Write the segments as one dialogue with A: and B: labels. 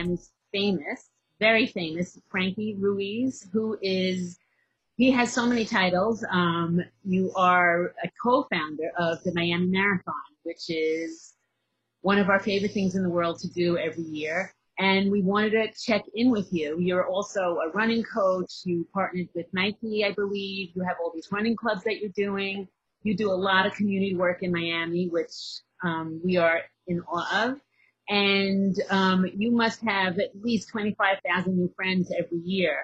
A: Miami's famous, very famous Frankie Ruiz, who is he has so many titles. Um, you are a co-founder of the Miami Marathon, which is one of our favorite things in the world to do every year. And we wanted to check in with you. You're also a running coach. You partnered with Nike, I believe. You have all these running clubs that you're doing. You do a lot of community work in Miami, which um, we are in awe of. And um, you must have at least 25,000 new friends every year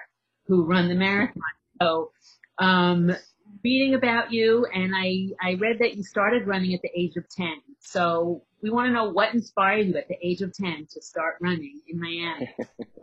A: who run the marathon. So, um, reading about you, and I, I read that you started running at the age of 10. So, we want to know what inspired you at the age of 10 to start running in Miami.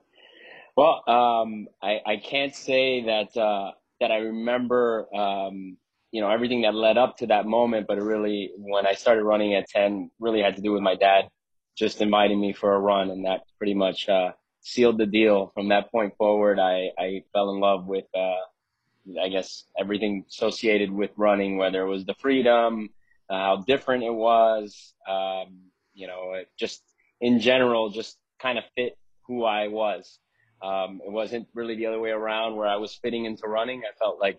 B: Well, um, I, I can't say that uh, that I remember, um, you know, everything that led up to that moment. But it really, when I started running at ten, really had to do with my dad just inviting me for a run, and that pretty much uh, sealed the deal. From that point forward, I, I fell in love with, uh, I guess, everything associated with running, whether it was the freedom, uh, how different it was, um, you know, it just in general, just kind of fit who I was. Um, it wasn't really the other way around where I was fitting into running. I felt like,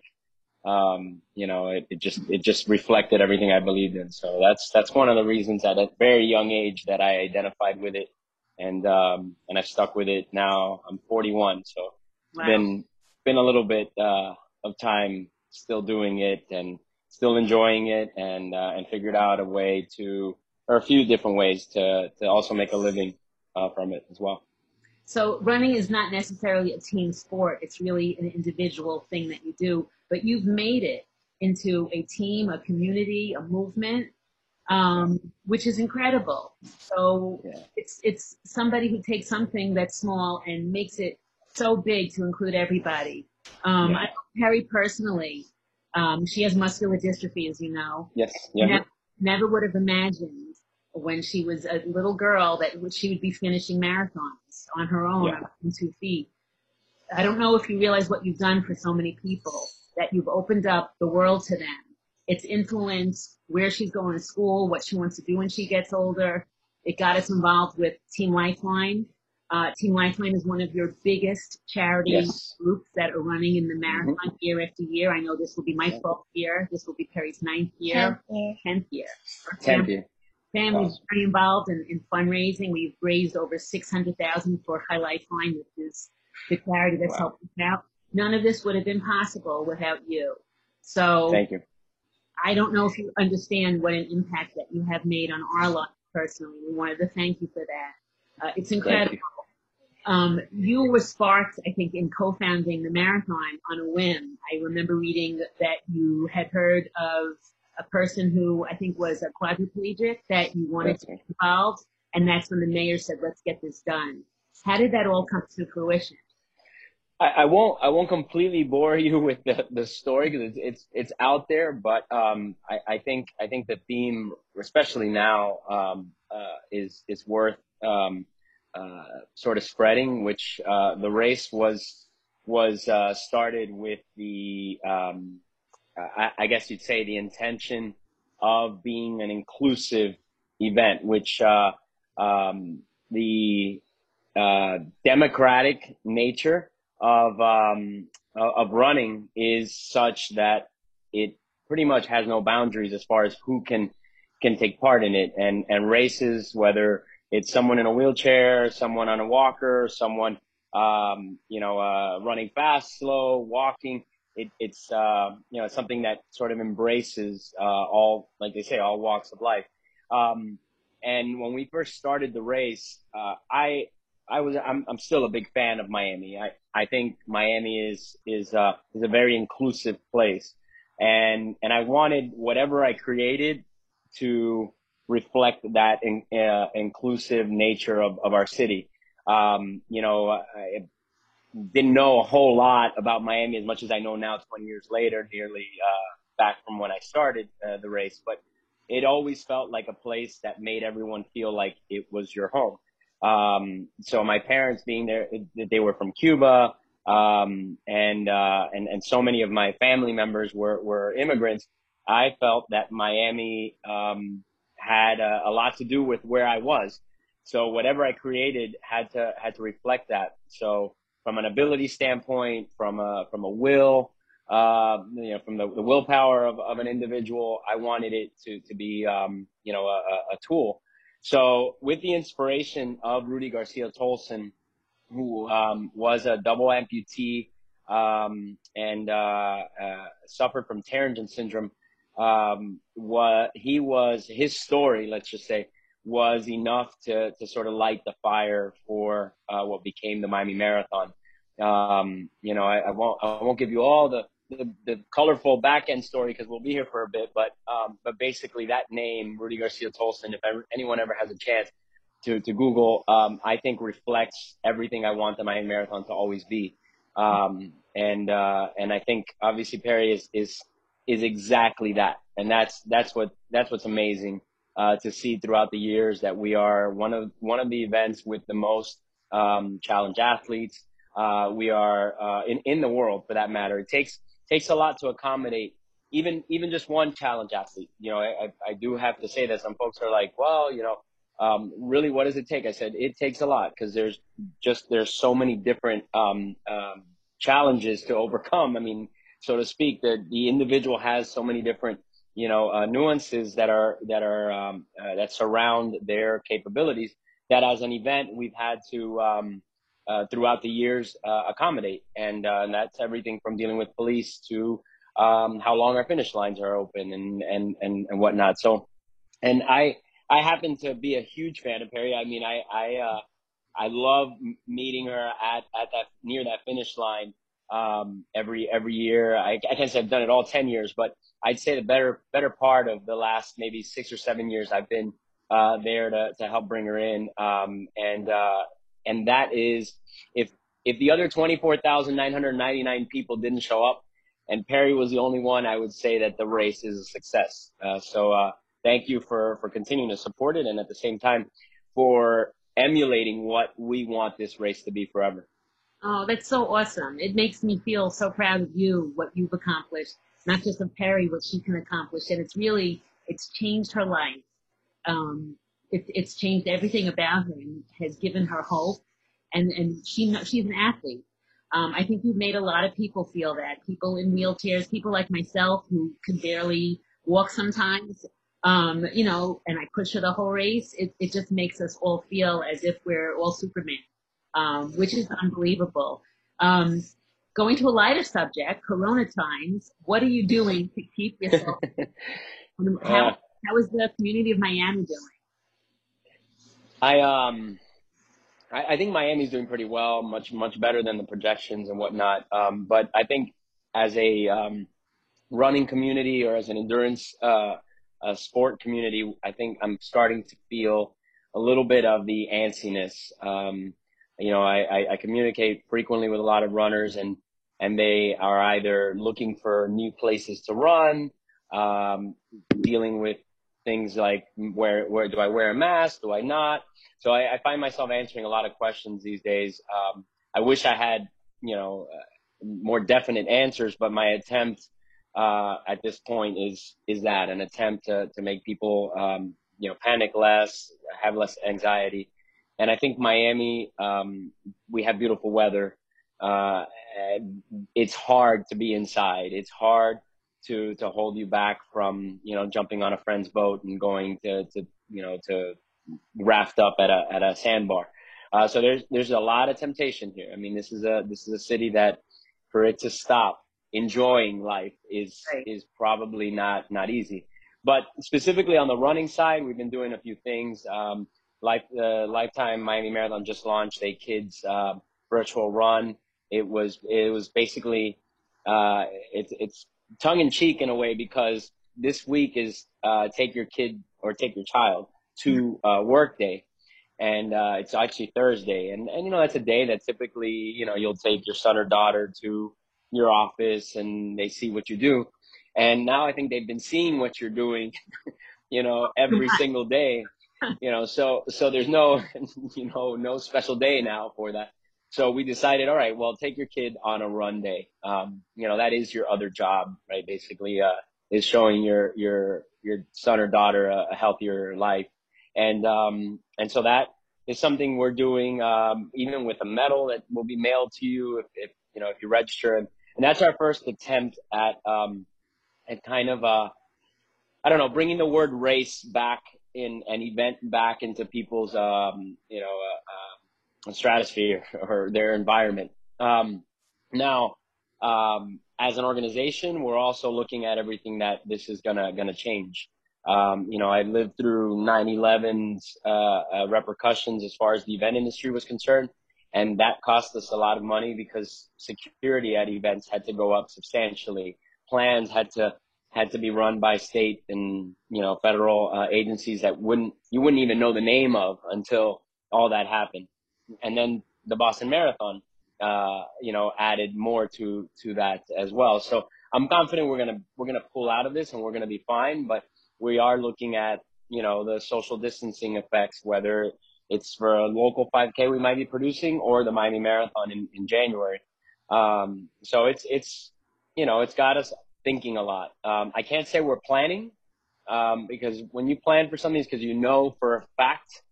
B: um, you know, it, it just, it just reflected everything I believed in. So that's, that's one of the reasons at a very young age that I identified with it. And, um, and I've stuck with it now. I'm 41. So
A: Wow.
B: been, been a little bit, uh, of time still doing it and still enjoying it and, uh, and figured out a way to, or a few different ways to, to also make a living, uh, from it as well.
A: So running is not necessarily a team sport. It's really an individual thing that you do, but you've made it into a team, a community, a movement, um, which is incredible. So
B: Yeah.
A: it's, it's somebody who takes something that's small and makes it so big to include everybody. Um,
B: Yeah.
A: I know Perry personally, um, she has muscular dystrophy, as you know.
B: Yes. Yeah.
A: Never, never would have imagined when she was a little girl that she would be finishing marathons on her own
B: Yeah.
A: on two feet. I don't know if you realize what you've done for so many people, that you've opened up the world to them. It's influenced where she's going to school, what she wants to do when she gets older. It got us involved with Team Lifeline. Uh, Team Lifeline is one of your biggest charity
B: Yes.
A: groups that are running in the marathon year after year. I know this will be my
B: Yeah.
A: 12th year. This will be Perry's ninth year, 10th year. Our
B: Tenth
A: fam-
B: year.
A: Family's
B: Awesome.
A: very involved in, in fundraising. We've raised over 600,000 for Chai Lifeline, which is the charity that's
B: Wow.
A: helping us out. None of this would have been possible without you. So
B: Thank you.
A: I don't know if you understand what an impact that you have made on our lives personally. We wanted to thank you for that. Uh, it's incredible.
B: you.
A: Um, you were sparked, I think, in co-founding the marathon on a whim. I remember reading that you had heard of a person who I think was a quadriplegic that you wanted
B: That's
A: to
B: right.
A: be involved, and that's when the mayor said, "Let's get this done." How did that all come to fruition?
B: I, I won't I won't completely bore you with the, the story because it's, it's it's out there, but um, I, I think I think the theme, especially now, um, uh, is is worth um, uh, sort of spreading. Which uh, the race was was uh, started with the um, I, I guess you'd say the intention of being an inclusive event, which uh, um, the uh, democratic nature of um, of running is such that it pretty much has no boundaries as far as who can can take part in it. And and races whether it's someone in a wheelchair someone on a walker someone um, you know uh, running fast slow walking it, it's uh, you know something that sort of embraces uh, all like they say all walks of life um, and when we first started the race uh, I I was I'm I'm still a big fan of Miami. I I think Miami is is uh is a very inclusive place, and and I wanted whatever I created to reflect that in, uh, inclusive nature of, of our city. Um, you know, I didn't know a whole lot about Miami as much as I know now 20 years later, nearly uh, back from when I started uh, the race, but it always felt like a place that made everyone feel like it was your home. Um, so my parents being there, they were from Cuba, um, and, uh, and, and so many of my family members were, were immigrants. I felt that Miami, um, had a, a lot to do with where I was. So whatever I created had to, had to reflect that. So from an ability standpoint, from a, from a will, uh, you know, from the, the willpower of, of an individual, I wanted it to, to be, um, you know, a, a tool. So with the inspiration of Rudy Garcia Tolson, who um, was a double amputee um, and uh, uh, suffered from pterygium syndrome, um, what he was his story, let's just say, was enough to to sort of light the fire for uh, what became the Miami Marathon. Um, you know, I, I, won't I won't give you all the the, the colorful back end story because we'll be here for a bit, but um, but basically that name Rudy Garcia Tolson, if ever, anyone ever has a chance to to Google, um, I think reflects everything I want the Miami Marathon to always be. Um, and uh, and I think obviously Perry is is is exactly that, and that's that's what that's what's amazing uh, to see throughout the years that we are one of one of the events with the most um, challenge athletes. Uh, we are uh, in in the world for that matter. It takes takes a lot to accommodate even even just one challenge athlete. You know, I, I do have to say that some folks are like, well, you know, um, really, what does it take? I said it takes a lot because there's just there's so many different um, um, challenges to overcome. I mean, so to speak, the the individual has so many different you know uh, nuances that are that are um, uh, that surround their capabilities. That as an event, we've had to um, uh, throughout the years uh, accommodate. And, uh, and that's everything from dealing with police to um, how long our finish lines are open and, and, and, and whatnot. So, and I, I happen to be a huge fan of Perry. I mean, I, I, uh, I love meeting her at, at that, near that finish line, um, every, every year. I, I can't say I've done it all 10 years, but I'd say the better, better part of the last maybe six or seven years I've been, uh, there to, to help bring her in. Um, and, uh, and that is if if the other 24,999 people didn't show up and Perry was the only one, I would say that the race is a success. Uh, so uh, thank you for for continuing to support it and at the same time for emulating what we want this race to be forever.
A: Oh, that's so awesome. It makes me feel so proud of you, what you've accomplished, not just of Perry, what she can accomplish. And it's really, it's changed her life. Um, it, it's changed everything about her and has given her hope. And, and she, she's an athlete. Um, I think you've made a lot of people feel that. People in wheelchairs, people like myself who can barely walk sometimes, um, you know, and I push her the whole race. It, it just makes us all feel as if we're all Superman, um, which is unbelievable. Um, going to a lighter subject, Corona times, what are you doing to keep yourself? how, uh, how is the community of Miami doing?
B: I um, I, I think Miami's doing pretty well, much much better than the projections and whatnot. Um, but I think as a um, running community or as an endurance uh, a sport community, I think I'm starting to feel a little bit of the antsiness. Um, you know, I, I, I communicate frequently with a lot of runners and and they are either looking for new places to run, um, dealing with things like where where do I wear a mask? Do I not? So I, I find myself answering a lot of questions these days. Um, I wish I had you know uh, more definite answers, but my attempt uh, at this point is is that an attempt to to make people um, you know panic less, have less anxiety, and I think Miami um, we have beautiful weather. Uh, it's hard to be inside. It's hard to to hold you back from you know jumping on a friend's boat and going to to you know to raft up at a at a sandbar. Uh, so there's there's a lot of temptation here. I mean, this is a this is a city that for it to stop enjoying life is right. is probably not not easy. But specifically on the running side, we've been doing a few things. Um, Life, uh, Lifetime Miami Marathon just launched a kids uh, virtual run. It was it was basically uh, it's it's tongue in cheek in a way because this week is uh, take your kid or take your child to uh, work day. And uh, it's actually Thursday. And, and, you know, that's a day that typically, you know, you'll take your son or daughter to your office and they see what you do. And now I think they've been seeing what you're doing, you know, every single day. You know, so so there's no, you know, no special day now for that. So we decided, all right, well, take your kid on a run day. Um, you know, that is your other job, right? Basically, uh, is showing your your your son or daughter a, a healthier life, and um, and so that is something we're doing, um, even with a medal that will be mailed to you if, if you know if you register, and, and that's our first attempt at um, at kind of uh, I don't know, bringing the word race back in an event back into people's um, you know uh, uh, stratosphere or their environment. Um, now, um, as an organization, we're also looking at everything that this is gonna gonna change. Um, you know, I lived through 9/11's uh, uh, repercussions as far as the event industry was concerned, and that cost us a lot of money because security at events had to go up substantially. Plans had to had to be run by state and you know federal uh, agencies that wouldn't you wouldn't even know the name of until all that happened, and then the Boston Marathon uh, you know, added more to to that as well. So I'm confident we're gonna we're gonna pull out of this and we're gonna be fine. But we are looking at you know the social distancing effects, whether it's for a local 5K we might be producing or the Miami Marathon in, in January. Um, so it's it's you know it's got us thinking a lot. Um, I can't say we're planning um, because when you plan for something, it's because you know for a fact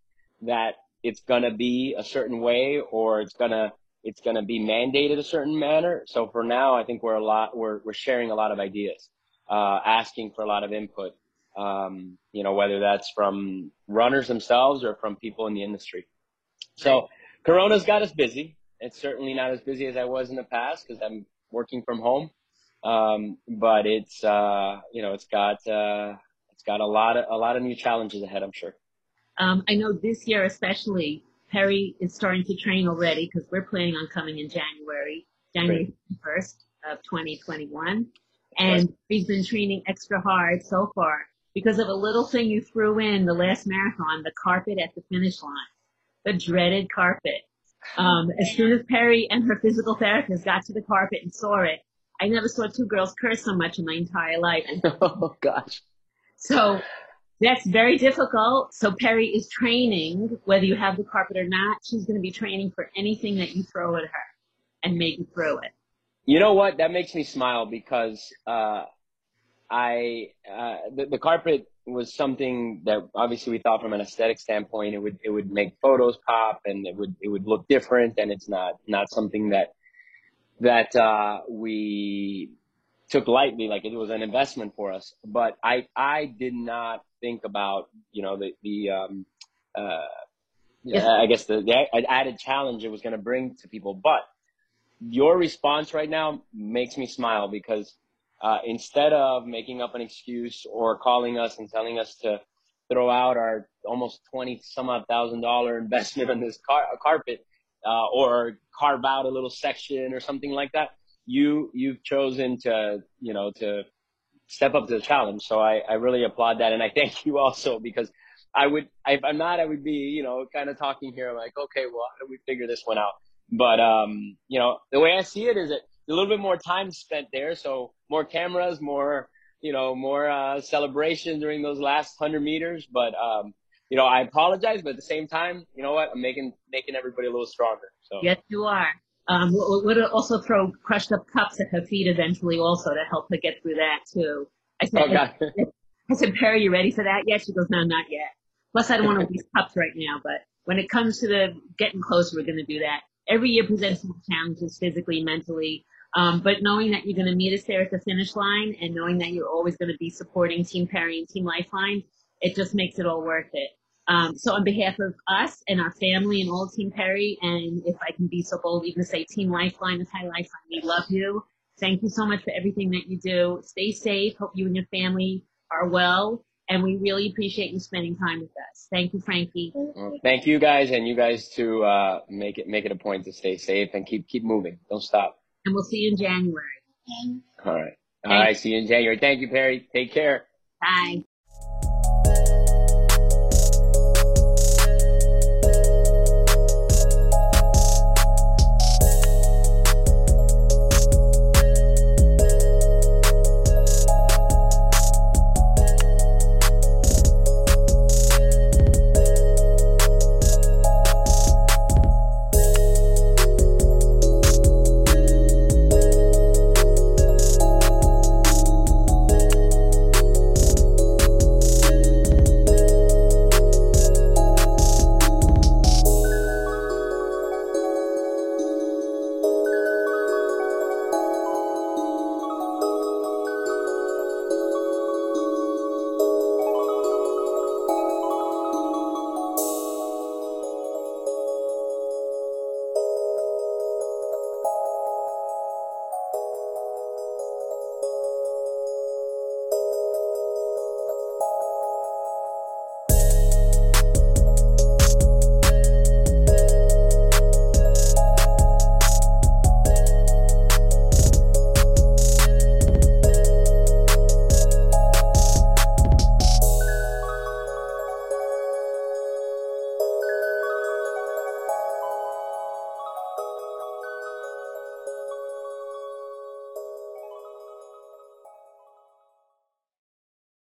B: that it's gonna be a certain way or it's gonna it's to be mandated a certain manner. So for now, I think we're a lot, we're, we're sharing a lot of ideas, uh, asking for a lot of input. Um, you know, whether that's from runners themselves or from people in the industry. So Corona's got us busy. It's certainly not as busy as I was in the past because I'm working from home. Um, but it's, uh, you know, it's got, uh, it's got a lot of, a lot of new challenges ahead, I'm sure.
A: Um, I know this year especially, Perry is starting to train already because we're planning on coming in January, January 1st of 2021. And he's been training extra hard so far because of a little thing you threw in the last marathon, the carpet at the finish line, the dreaded carpet. Um, as soon as Perry and her physical therapist got to the carpet and saw it, I never saw two girls curse so much in my entire life.
B: oh gosh.
A: So that's very difficult. So Perry is training, whether you have the carpet or not. She's going to be training for anything that you throw at her and make it through it.
B: You know what? That makes me smile because uh, I uh, the, the carpet was something that obviously we thought from an aesthetic standpoint it would it would make photos pop and it would it would look different and it's not not something that that uh, we took lightly like it was an investment for us but i i did not think about you know the the um uh yeah. i guess the, the added challenge it was going to bring to people but your response right now makes me smile because uh, instead of making up an excuse or calling us and telling us to throw out our almost 20 some odd thousand dollar investment on this car- carpet uh, or carve out a little section or something like that you you've chosen to you know to step up to the challenge. So I, I really applaud that, and I thank you also because I would if I'm not I would be you know kind of talking here like okay well how do we figure this one out? But um you know the way I see it is that a little bit more time spent there, so more cameras, more you know more uh, celebration during those last hundred meters. But um you know I apologize, but at the same time you know what I'm making making everybody a little stronger. So
A: yes you are. Um, would also throw crushed up cups at her feet eventually also to help her get through that too. I said, oh, I said, Perry, you ready for that yet? She goes, no, not yet. Plus, I don't want to waste cups right now, but when it comes to the getting closer, we're going to do that. Every year presents more challenges physically, mentally. Um, but knowing that you're going to meet us there at the finish line and knowing that you're always going to be supporting Team Perry and Team Lifeline, it just makes it all worth it. Um, so on behalf of us and our family and all Team Perry, and if I can be so bold, even to say Team Lifeline and Chai Lifeline, we love you. Thank you so much for everything that you do. Stay safe. Hope you and your family are well. And we really appreciate you spending time with us. Thank you, Frankie.
B: Well, thank you guys, and you guys to uh, make it make it a point to stay safe and keep keep moving. Don't stop.
A: And we'll see you in January.
B: All right. All right. See you in January. Thank you, Perry. Take care.
A: Bye.